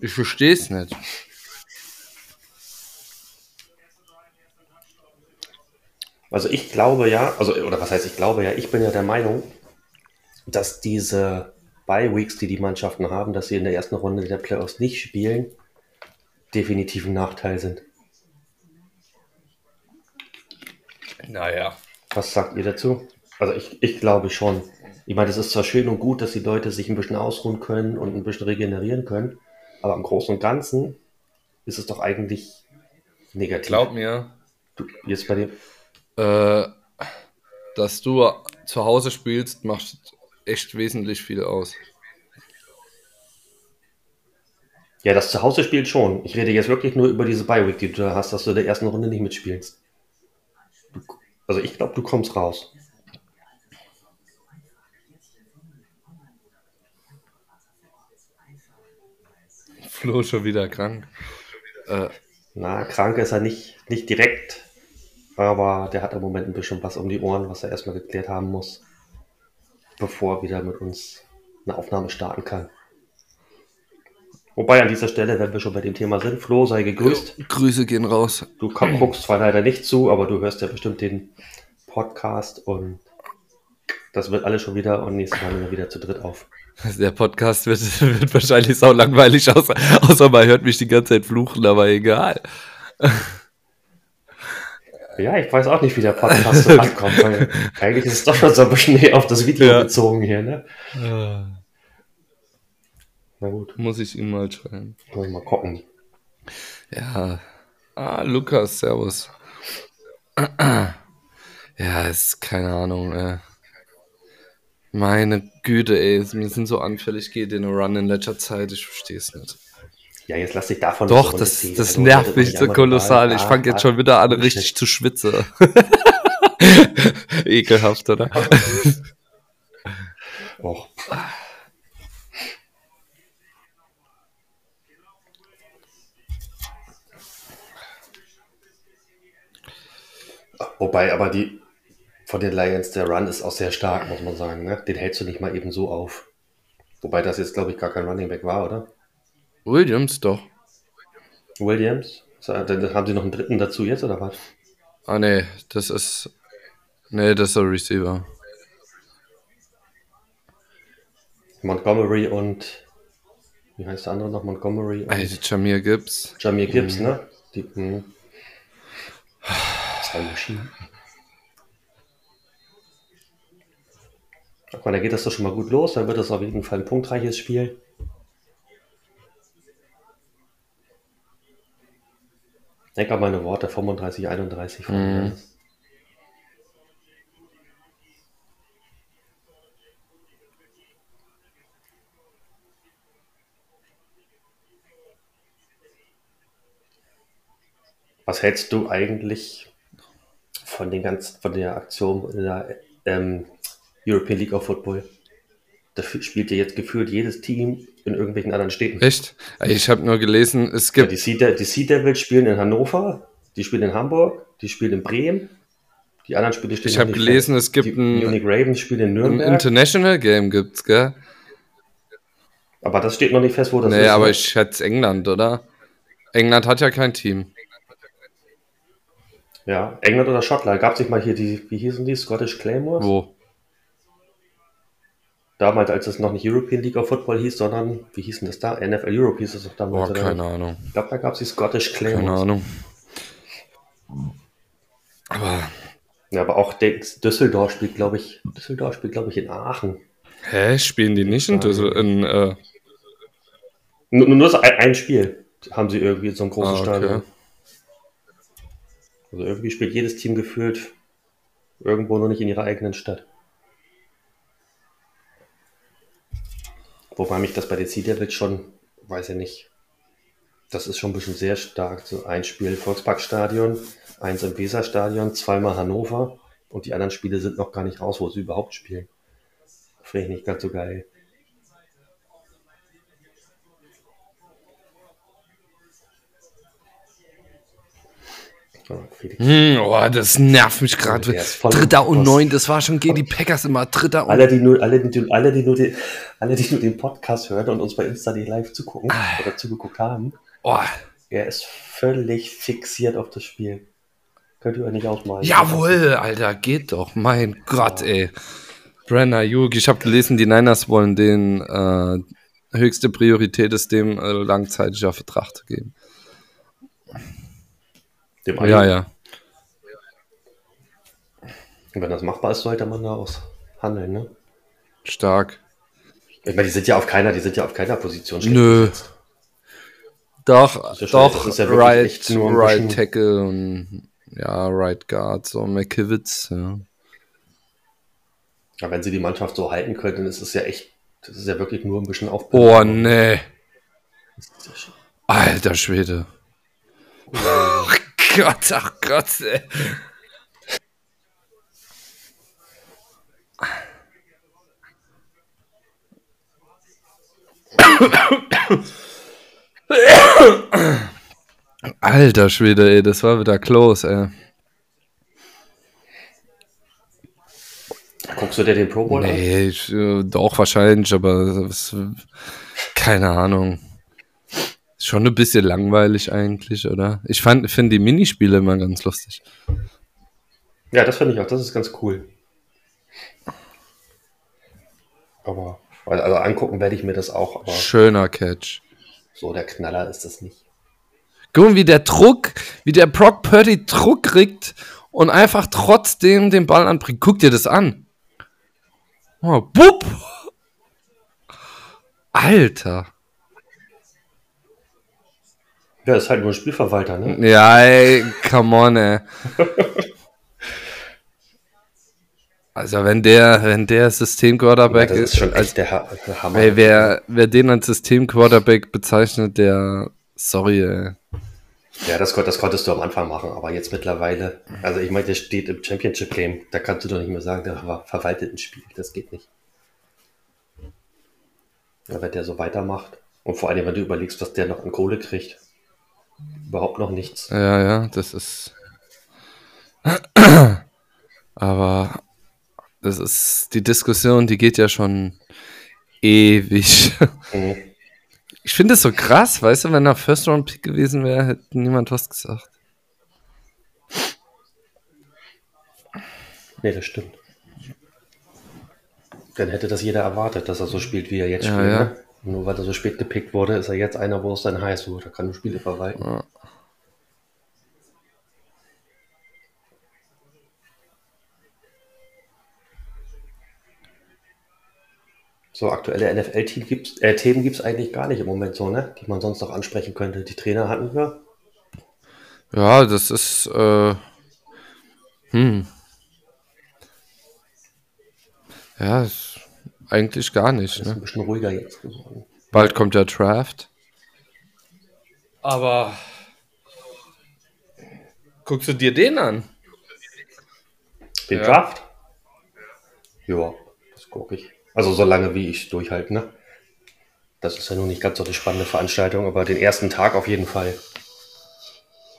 Ich verstehe es nicht. Also ich glaube ja, also oder was heißt ich glaube ja, ich bin ja der Meinung, dass diese Bye Weeks, die die Mannschaften haben, dass sie in der ersten Runde der Playoffs nicht spielen, definitiv ein Nachteil sind. Naja. Was sagt ihr dazu? Also ich, ich glaube schon. Ich meine, es ist zwar schön und gut, dass die Leute sich ein bisschen ausruhen können und ein bisschen regenerieren können, aber im Großen und Ganzen ist es doch eigentlich negativ. Glaub mir, du, jetzt bei dir. äh, dass du zu Hause spielst, macht echt wesentlich viel aus. Ja, das Zuhause spielt schon. Ich rede jetzt wirklich nur über diese Bye-Week, die du da hast, dass du in der ersten Runde nicht mitspielst. Du, also ich glaube, du kommst raus. Flo schon wieder krank. Äh, Na, krank ist er nicht, nicht direkt, aber der hat im Moment ein bisschen was um die Ohren, was er erstmal geklärt haben muss, bevor er wieder mit uns eine Aufnahme starten kann. Wobei an dieser Stelle, wenn wir schon bei dem Thema sind, Flo, sei gegrüßt. Grüße gehen raus. Du komm, guckst zwar leider nicht zu, aber du hörst ja bestimmt den Podcast und das wird alles schon wieder und nächstes Mal wieder zu dritt auf. Der Podcast wird, wird wahrscheinlich sau langweilig, außer, außer man hört mich die ganze Zeit fluchen, aber egal. Ja, ich weiß auch nicht, wie der Podcast so ankommt, weil eigentlich ist es doch schon so ein bisschen auf das Video Ja. bezogen hier, ne? Na gut, Muss ich ihn mal schreiben. muss ich mal gucken. Ja. Ah, Lukas, servus. Ja, ist keine Ahnung, ey. Meine Güte, ey, wir sind so anfällig, geht in Run in letzter Zeit, ich verstehe es nicht. Ja, jetzt lass dich davon Doch, das, das Also, nervt das mich so kolossal. Ich fange jetzt schon wieder an, richtig zu schwitzen. Ekelhaft, oder? Och. Wobei, aber die von den Lions, der Run ist auch sehr stark, muss man sagen. Ne? Den hältst du nicht mal eben so auf. Wobei das jetzt, glaube ich, gar kein Running Back war, oder? Williams doch. Williams? Dann haben sie noch einen dritten dazu jetzt, oder was? Ah, nee, das ist. Nee, das ist der Receiver. Montgomery und. Wie heißt der andere noch? Montgomery und Ey, Jamir Gibbs. Jamir Gibbs, ne? Die, mh. Zwei Maschinen. Guck mal, da geht das doch schon mal gut los. Dann wird das auf jeden Fall ein punktreiches Spiel. Denk an meine Worte, 35, 31 von Mhm. Was hältst du eigentlich von den ganzen, von der Aktion in der ähm, European League of Football? Da spielt ja jetzt gefühlt jedes Team in irgendwelchen anderen Städten. Echt? Ich habe nur gelesen, es Ja, gibt. die, sea die Sea Devils spielen in Hannover, die spielen in Hamburg, die spielen in Bremen. Die anderen Spiele stehen Ich noch hab nicht gelesen, es gibt die ein- Munich Ravens spielen in Ein Nürnberg. International Game gibt's, gell? aber das steht noch nicht fest, wo das Nee, ist. aber ne? ich schätze England, oder? England hat ja kein Team. Ja, England oder Schottland. Gab es nicht mal hier die, wie hießen die? Scottish Claymores? Wo? Damals, als es noch nicht European League of Football hieß, sondern, wie hieß denn das da? NFL Europe hieß es doch damals. Oder? keine Ahnung. Ich glaube, da gab es die Scottish Claymores. Keine Ahnung. Aber, Ja, aber auch Düsseldorf spielt, glaube ich, Düsseldorf spielt, glaube ich, in Aachen. hä, spielen die nicht in, Düssel in äh, Nur, nur so ein, ein Spiel haben sie irgendwie in so einem großen Ah, okay. Stadion. Also irgendwie spielt jedes Team gefühlt irgendwo nur nicht in ihrer eigenen Stadt. Wobei mich das bei den Sea schon, weiß ich nicht, das ist schon ein bisschen sehr stark. So ein Spiel Volksparkstadion, eins im Weserstadion, zweimal Hannover. Und die anderen Spiele sind noch gar nicht raus, wo sie überhaupt spielen. Finde ich nicht ganz so geil. Hm, oh, das nervt mich gerade. Dritter und neun, das war schon gegen die Packers immer. Dritter und alle, die nur, alle, die, alle, die nur den, alle, die nur den Podcast hören und uns bei Insta die live zugucken ah. oder zugeguckt haben, oh. er ist völlig fixiert auf das Spiel. Könnt ihr euch nicht ausmalen. Jawohl, Alter, geht doch. Mein Gott, ey. Brenner, Jug, ich habe gelesen, die Niners wollen den äh, höchste Priorität ist, dem äh, langzeitiger Vertrag zu geben. Dem ja, ja. Und wenn das machbar ist, sollte man da aushandeln, ne? Stark. Ich meine, die sind ja auf keiner, die sind ja auf keiner Position Nö. Doch, ja doch, ja right, right Tackle und ja, right Guard, so McKivitz, ja. Ja, wenn sie die Mannschaft so halten können, dann ist es ja echt, das ist ja wirklich nur ein bisschen Aufbau. Boah, nee. Alter Schwede. Ja. Gott, ach Gott, ey. Alter Schwede, ey, das war wieder close, ey. Guckst du dir den Pro Bowl Nee, ich, äh, doch wahrscheinlich, aber das, keine Ahnung. Schon ein bisschen langweilig eigentlich, oder? Ich finde die Minispiele immer ganz lustig. Ja, das finde ich auch. Das ist ganz cool. Aber, also angucken werde ich mir das auch. Schöner Catch. So der Knaller ist das nicht. Guck mal, wie der Druck, wie der Brock Purdy Druck kriegt und einfach trotzdem den Ball anbringt. Guck dir das an. Oh, bup! Alter. Ja, ist halt nur ein Spielverwalter, ne? Ja, ey, come on, ey. Also wenn der, wenn der System-Quarterback ja, ist, ist schon als der, ha der Hammer. Ey, wer, wer den als System-Quarterback bezeichnet, der, sorry, ey. Ja, das, das konntest du am Anfang machen, aber jetzt mittlerweile, also ich meine, der steht im Championship-Game, da kannst du doch nicht mehr sagen, der verwaltet ein Spiel, das geht nicht. Ja, wenn der so weitermacht und vor allem, wenn du überlegst, was der noch an Kohle kriegt, überhaupt noch nichts. Ja, ja, das ist. Aber das ist die Diskussion, die geht ja schon ewig. Mhm. Ich finde es so krass, weißt du, wenn er First Round Pick gewesen wäre, hätte niemand was gesagt. Nee, das stimmt. Dann hätte das jeder erwartet, dass er so spielt, wie er jetzt ja, spielt. Ja. Ne? Nur weil er so spät gepickt wurde, ist er jetzt einer, wo es dann heißt, wo er kann nur Spiele verwalten. Ja. So aktuelle NFL-Themen gibt es äh, gibt's eigentlich gar nicht im Moment so, ne? Die man sonst noch ansprechen könnte. Die Trainer hatten wir. Ja, das ist. Äh, hm. Ja, ist eigentlich gar nicht. Ist ne? ein bisschen ruhiger jetzt geworden. Bald kommt der Draft. Aber guckst du dir den an? Den ja. Draft? Ja, das gucke ich. Also so lange wie ich durchhalte, ne? Das ist ja nun nicht ganz so eine spannende Veranstaltung, aber den ersten Tag auf jeden Fall.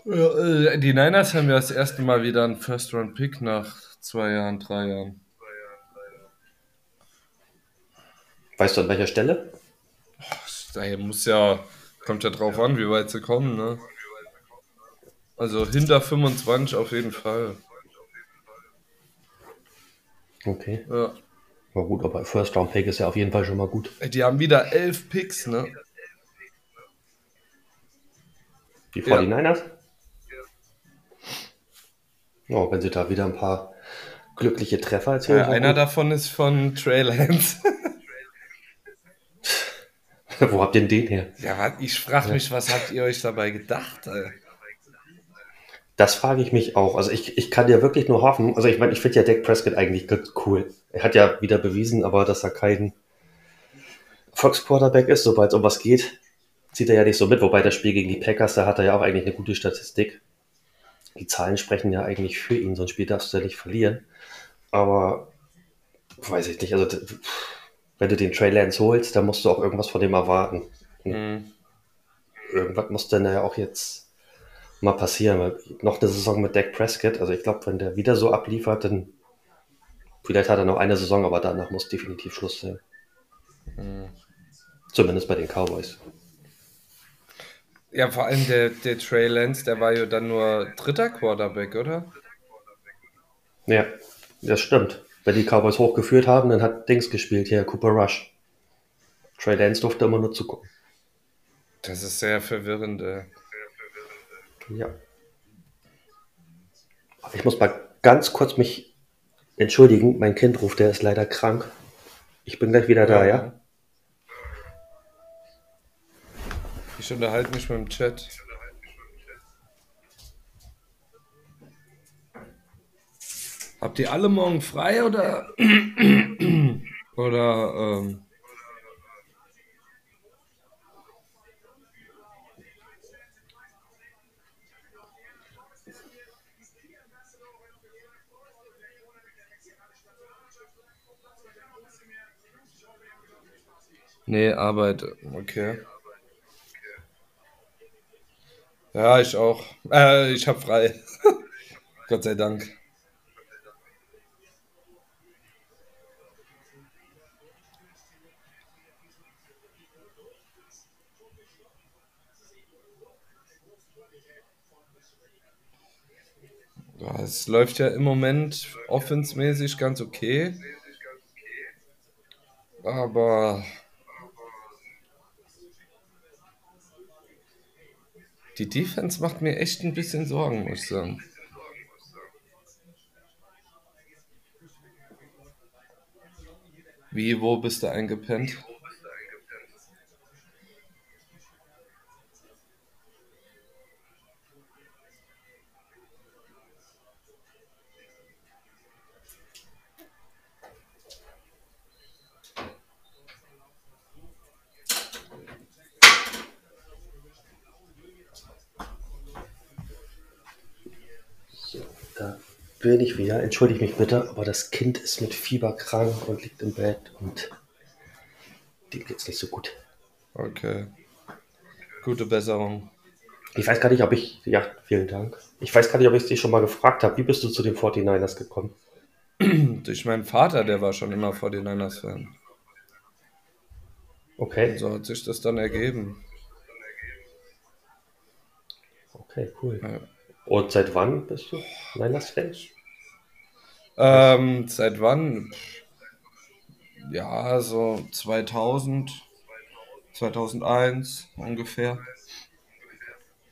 Äh, die Niners haben ja das erste Mal wieder einen First-Round-Pick nach zwei Jahren, drei Jahren. Weißt du an welcher Stelle? Da muss ja, kommt ja drauf an, wie weit sie kommen, ne? Also hinter 25 auf jeden Fall. Okay. Ja. Na gut, aber First Round Pick ist ja auf jeden Fall schon mal gut. Die haben wieder elf Picks, ne? Die 49ers? Ja. Oh, wenn sie da wieder ein paar glückliche Treffer erzielen. Ja, einer gut. davon ist von Trey Lance. Wo habt ihr denn den her? Ja, ich frage mich, was habt ihr euch dabei gedacht? Ey? Das frage ich mich auch. Also ich, ich kann ja wirklich nur hoffen. Also ich meine, ich finde ja Dak Prescott eigentlich ganz cool. Er hat ja wieder bewiesen, aber dass er kein Fox Quarterback ist, sobald es um was geht, zieht er ja nicht so mit. Wobei das Spiel gegen die Packers, da hat er ja auch eigentlich eine gute Statistik. Die Zahlen sprechen ja eigentlich für ihn, so ein Spiel darfst du ja nicht verlieren. Aber weiß ich nicht. Also, d- wenn du den Trey Lance holst, dann musst du auch irgendwas von dem erwarten. Mhm. Irgendwas muss dann ja auch jetzt mal passieren. Noch eine Saison mit Dak Prescott, also ich glaube, wenn der wieder so abliefert, dann vielleicht hat er noch eine Saison, aber danach muss definitiv Schluss sein. Zumindest bei den Cowboys. Ja, vor allem der, der Trey Lance, der war ja dann nur dritter Quarterback, oder? Ja, das stimmt. Wenn die Cowboys hochgeführt haben, dann hat Dings gespielt hier, Cooper Rush. Trey Lance durfte immer nur zugucken. Das ist sehr verwirrend, ey. Ja. Ich muss mal ganz kurz mich entschuldigen. Mein Kind ruft, der ist leider krank. Ich bin gleich wieder da, ja? Ich unterhalte mich mit dem Chat. Habt ihr alle morgen frei oder oder ähm, Nee, Arbeit, okay. Ja, ich auch. Äh, ich hab frei. Gott sei Dank. Ja, es läuft ja im Moment offensmäßig ganz okay. Aber die Defense macht mir echt ein bisschen Sorgen, muss ich sagen. Wie, wo bist du eingepennt? Bin ich wieder. Entschuldige mich bitte, aber das Kind ist mit Fieber krank und liegt im Bett und dem geht's nicht so gut. Okay. Gute Besserung. Ich weiß gar nicht, ob ich. Ja, vielen Dank. Ich weiß gar nicht, ob ich dich schon mal gefragt habe. Wie bist du zu den 49ers gekommen? Durch meinen Vater, der war schon immer 49ers-Fan. Okay, So hat sich das dann ergeben. okay, cool. Ja. Und seit wann bist du Niners-Fan? Ähm, seit wann? Ja, so 2000, 2001 ungefähr.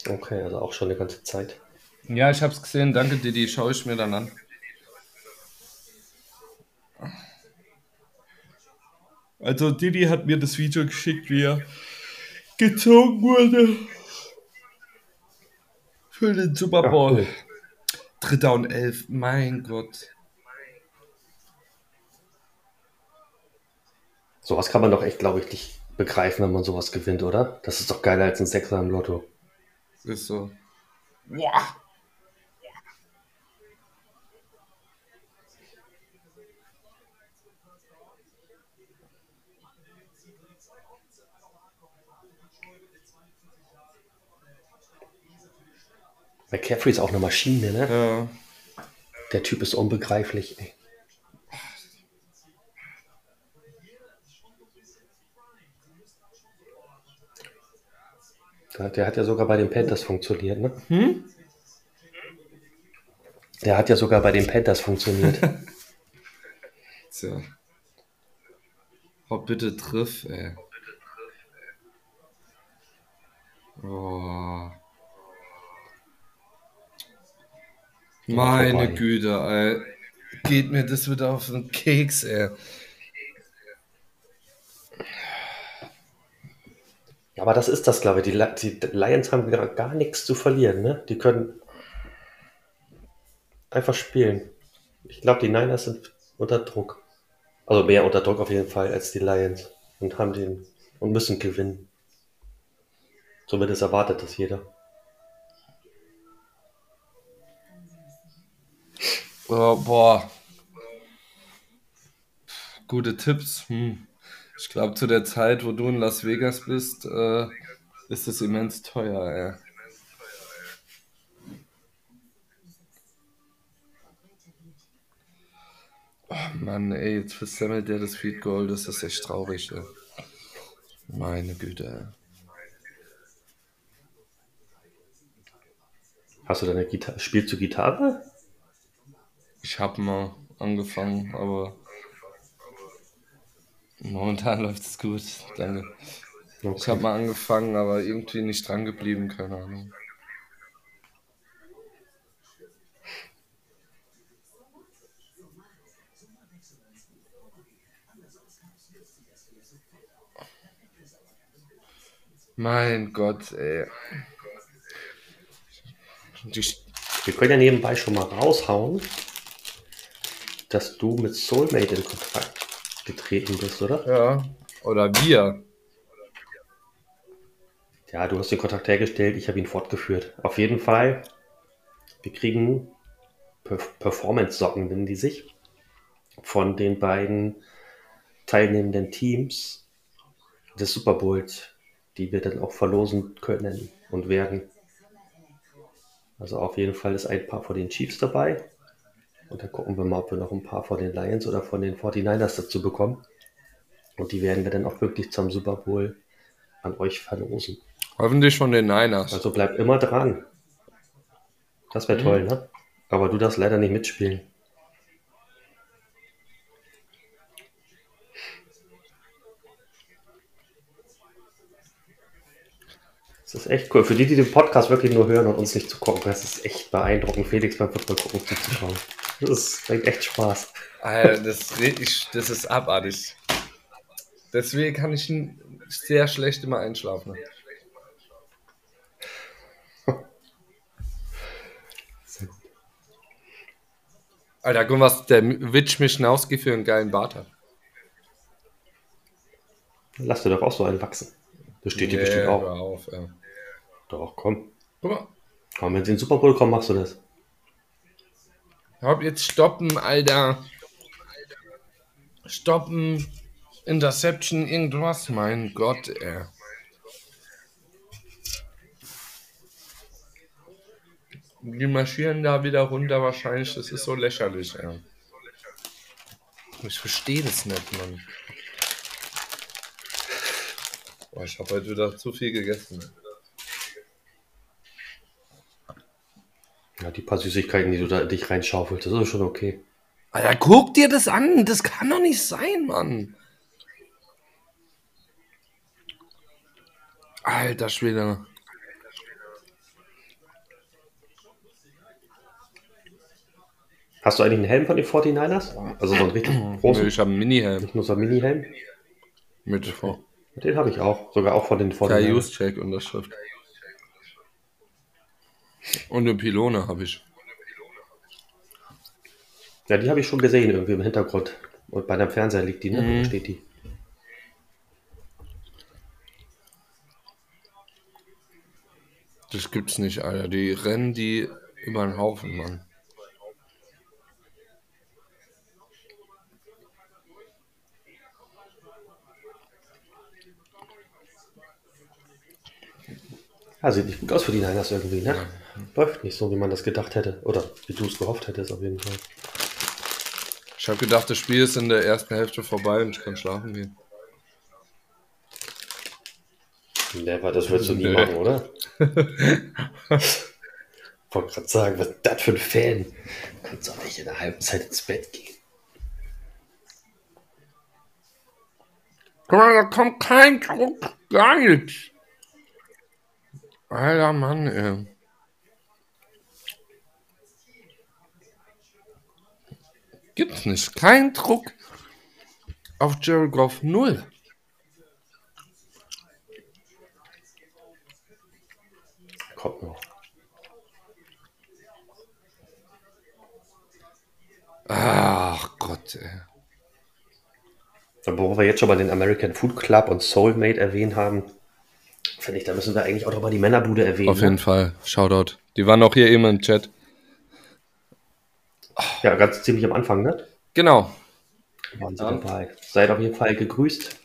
Okay, also auch schon eine ganze Zeit. Ja, ich hab's gesehen. Danke, Didi. Schaue ich mir dann an. Also, Didi hat mir das Video geschickt, wie er gezogen wurde für den Super Ja, Bowl. cool. Dritter und elf, mein Gott. Sowas kann man doch echt, glaube ich, nicht begreifen, wenn man sowas gewinnt, oder? Das ist doch geiler als ein Sechser im Lotto. Ist so. Boah. McCaffrey ist auch eine Maschine, ne? Ja. Der Typ ist unbegreiflich. Ey. Der, hat ja sogar bei den Panthers funktioniert, ne? Hm? Der hat ja sogar bei den Panthers funktioniert. Tja. Oh, bitte triff, ey. Oh. Meine. Güte, ey. Geht mir das wieder auf den Keks, ey. Ja, aber das ist das, glaube ich. Die, die Lions haben gar, gar nichts zu verlieren, ne? Die können einfach spielen. Ich glaube, die Niners sind unter Druck. Also mehr unter Druck auf jeden Fall als die Lions. Und haben den und müssen gewinnen. Zumindest erwartet das jeder. Oh, boah. Gute Tipps. Hm. Ich glaube, zu der Zeit, wo du in Las Vegas bist, äh, ist es immens teuer, ey. Oh Mann, ey, jetzt versammelt der das Feed Goal, das ist echt traurig, ey. Meine Güte. Hast du deine Gitarre? Spielst du Gitarre? Ich habe mal angefangen, aber momentan läuft es gut. Danke. Ich habe mal angefangen, aber irgendwie nicht dran geblieben, keine Ahnung. Mein Gott, ey. Wir können ja nebenbei schon mal raushauen, dass du mit Soulmate in Kontakt getreten bist, oder? ja, oder wir. Ja, du hast den Kontakt hergestellt, ich habe ihn fortgeführt. Auf jeden Fall, wir kriegen Perf Performance-Socken, nennen die sich, von den beiden teilnehmenden Teams des Super Bowls, die wir dann auch verlosen können und werden. Also auf jeden Fall ist ein paar von den Chiefs dabei. Und dann gucken wir mal, ob wir noch ein paar von den Lions oder von den 49ers dazu bekommen. Und die werden wir dann auch wirklich zum Super Bowl an euch verlosen. Hoffentlich von den Niners. Also bleibt immer dran. Das wäre toll, ne? Aber du darfst leider nicht mitspielen. Das ist echt cool. Für die, die den Podcast wirklich nur hören und uns nicht zu gucken, das ist echt beeindruckend, Felix beim Football gucken zuzuschauen. Das ist, bringt echt Spaß. Alter, das, ich, das ist abartig. Deswegen kann ich sehr schlecht immer einschlafen. Alter, guck mal, was der Witch Mischnowski für einen geilen Bart hat. Lass dir doch auch so einen wachsen. Das steht dir Nee, bestimmt hör auch. auf, ey. Doch, komm. Guck mal. Komm, wenn sie in den Super Bowl kommen, machst du das. Hab jetzt stoppen, Alter. Stoppen. Interception, irgendwas. Mein Gott, ey. Die marschieren da wieder runter wahrscheinlich. Das ist so lächerlich, ey. Ich verstehe das nicht, Mann. Boah, ich habe heute wieder zu viel gegessen. Ja, die paar Süßigkeiten, die du da dich reinschaufelst, das ist schon okay. Alter, guck dir das an. Das kann doch nicht sein, Mann. Alter Schwede. Hast du eigentlich einen Helm von den 49ers? Also so einen richtig großen, ich habe einen Mini-Helm nicht nur so einen Mini-Helm? mit vor. Den habe ich auch. Sogar auch von den Der 49ers. Use-Check Unterschrift. Und eine Pylone habe ich. Ja, die habe ich schon gesehen irgendwie im Hintergrund. Und bei deinem Fernseher liegt die, ne? Mhm. Steht die. Das gibt's nicht, Alter. Die rennen die über den Haufen, Mann. Ja, sieht nicht gut aus für die Niners irgendwie, ne? Läuft nicht so, wie man das gedacht hätte. Oder wie du es gehofft hättest, auf jeden Fall. Ich habe gedacht, das Spiel ist in der ersten Hälfte vorbei und ich kann schlafen gehen. Never, das würdest du nie machen, oder? Wollte gerade sagen, was ist das für ein Fan? Kannst doch nicht in der Halbzeit ins Bett gehen. Guck mal, da kommt kein Druck, gar nichts. Alter Mann, ey. Gibt's nicht. Kein Druck auf Jared Goff. Null. Kommt noch. Ach Gott, ey. Aber wo wir jetzt schon mal den American Food Club und Soulmate erwähnt haben, finde ich, da müssen wir eigentlich auch noch mal die Männerbude erwähnen. Auf jeden Fall. Shoutout. Die waren auch hier eben im Chat. Ja, ganz ziemlich am Anfang, ne? Genau. waren Sie dabei. Seid auf jeden Fall gegrüßt.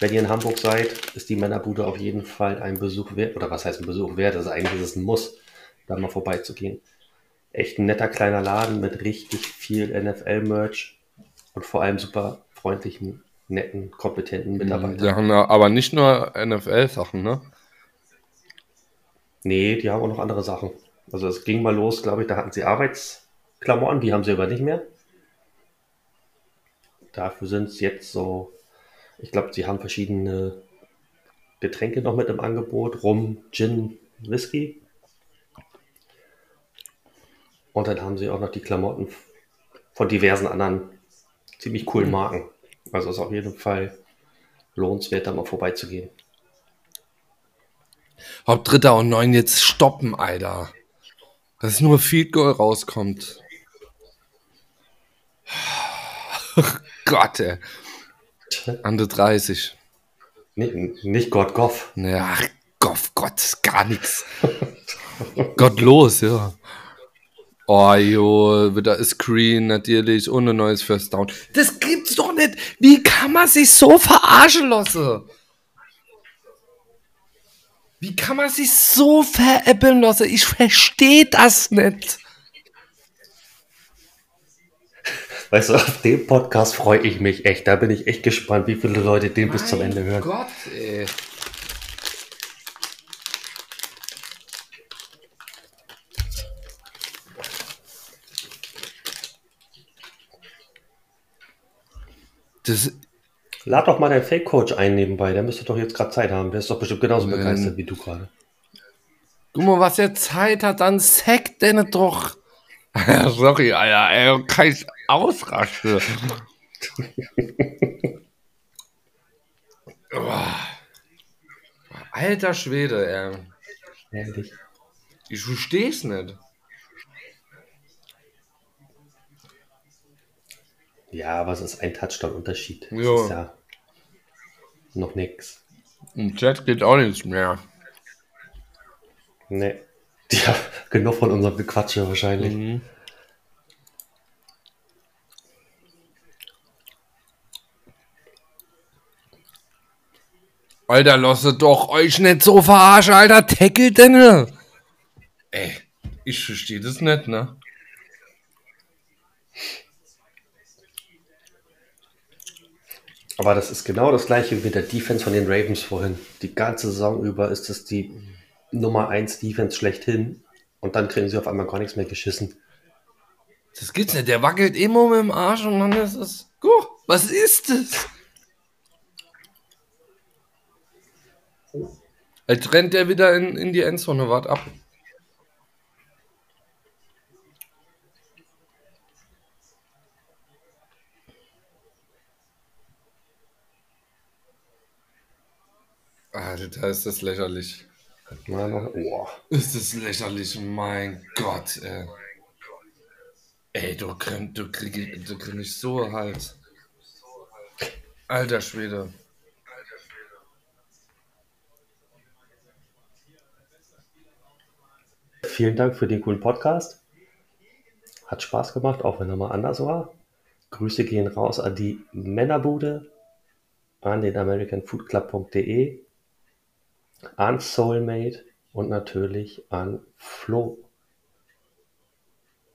Wenn ihr in Hamburg seid, ist die Männerbude auf jeden Fall ein Besuch wert. Oder was heißt ein Besuch wert? Also eigentlich ist es ein Muss, da mal vorbeizugehen. Echt ein netter kleiner Laden mit richtig viel NFL-Merch und vor allem super freundlichen, netten, kompetenten Mitarbeitern. Die haben ja aber nicht nur NFL-Sachen, ne? Nee, die haben auch noch andere Sachen. Also es ging mal los, glaube ich, da hatten sie Arbeitsklamotten, die haben sie aber nicht mehr. Dafür sind es jetzt so, ich glaube, sie haben verschiedene Getränke noch mit im Angebot, Rum, Gin, Whisky. Und dann haben sie auch noch die Klamotten von diversen anderen ziemlich coolen Marken. Also ist auf jeden Fall lohnenswert, da mal vorbeizugehen. Ob Dritter und Neun jetzt stoppen, Alter. Dass nur Field Goal rauskommt. Gott, ey. Ande 30. Nicht, nicht Gott Goff. Ja, Goff, Gott, gar nichts. Gott los, ja. Oh, jo, wieder Screen natürlich ohne neues First Down. Das gibt's doch nicht. Wie kann man sich so verarschen lassen? Wie kann man sich so veräppeln lassen? Ich verstehe das nicht. Weißt du, auf dem Podcast freue ich mich echt. Da bin ich echt gespannt, wie viele Leute den mein bis zum Ende hören. Gott, ey. Das, Lad doch mal deinen Fake-Coach ein nebenbei, der müsste doch jetzt gerade Zeit haben. Der ist doch bestimmt genauso ähm, begeistert wie du gerade. Guck mal, was er Zeit hat, dann sack den doch. Sorry, Alter, ey, kann ich ausrasten. Alter Schwede, ey. Ehrlich. Ich versteh's nicht. Ja, aber es ist ein Touchdown-Unterschied. Ja. ist ja noch nix. Im Chat geht auch nichts mehr. Nee. Ja, genug von unserem Gequatsche wahrscheinlich. Mhm. Alter, lasst doch euch nicht so verarschen, Alter. Tackle denn. Ey, ich verstehe das nicht, ne? Aber das ist genau das gleiche wie mit der Defense von den Ravens vorhin. Die ganze Saison über ist es die Nummer 1 Defense schlechthin und dann kriegen sie auf einmal gar nichts mehr geschissen. Das gibt's nicht. Der wackelt immer mit dem Arsch und dann ist es. Guck, was ist das? Jetzt rennt der wieder in, in die Endzone. Wart ab. Alter, ist das lächerlich. Oh. Ist das lächerlich, mein Gott, ey. Ey, du kriegst du krieg, du krieg mich so halt. Alter Schwede. Vielen Dank für den coolen Podcast. Hat Spaß gemacht, auch wenn er mal anders war. Grüße gehen raus an die Männerbude, an den americanfoodclub.de an Soulmate und natürlich an Flo.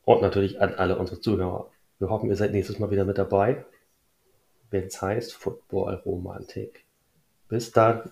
Und natürlich an alle unsere Zuhörer. Wir hoffen, ihr seid nächstes Mal wieder mit dabei, wenn es heißt Football Romantik. Bis dann.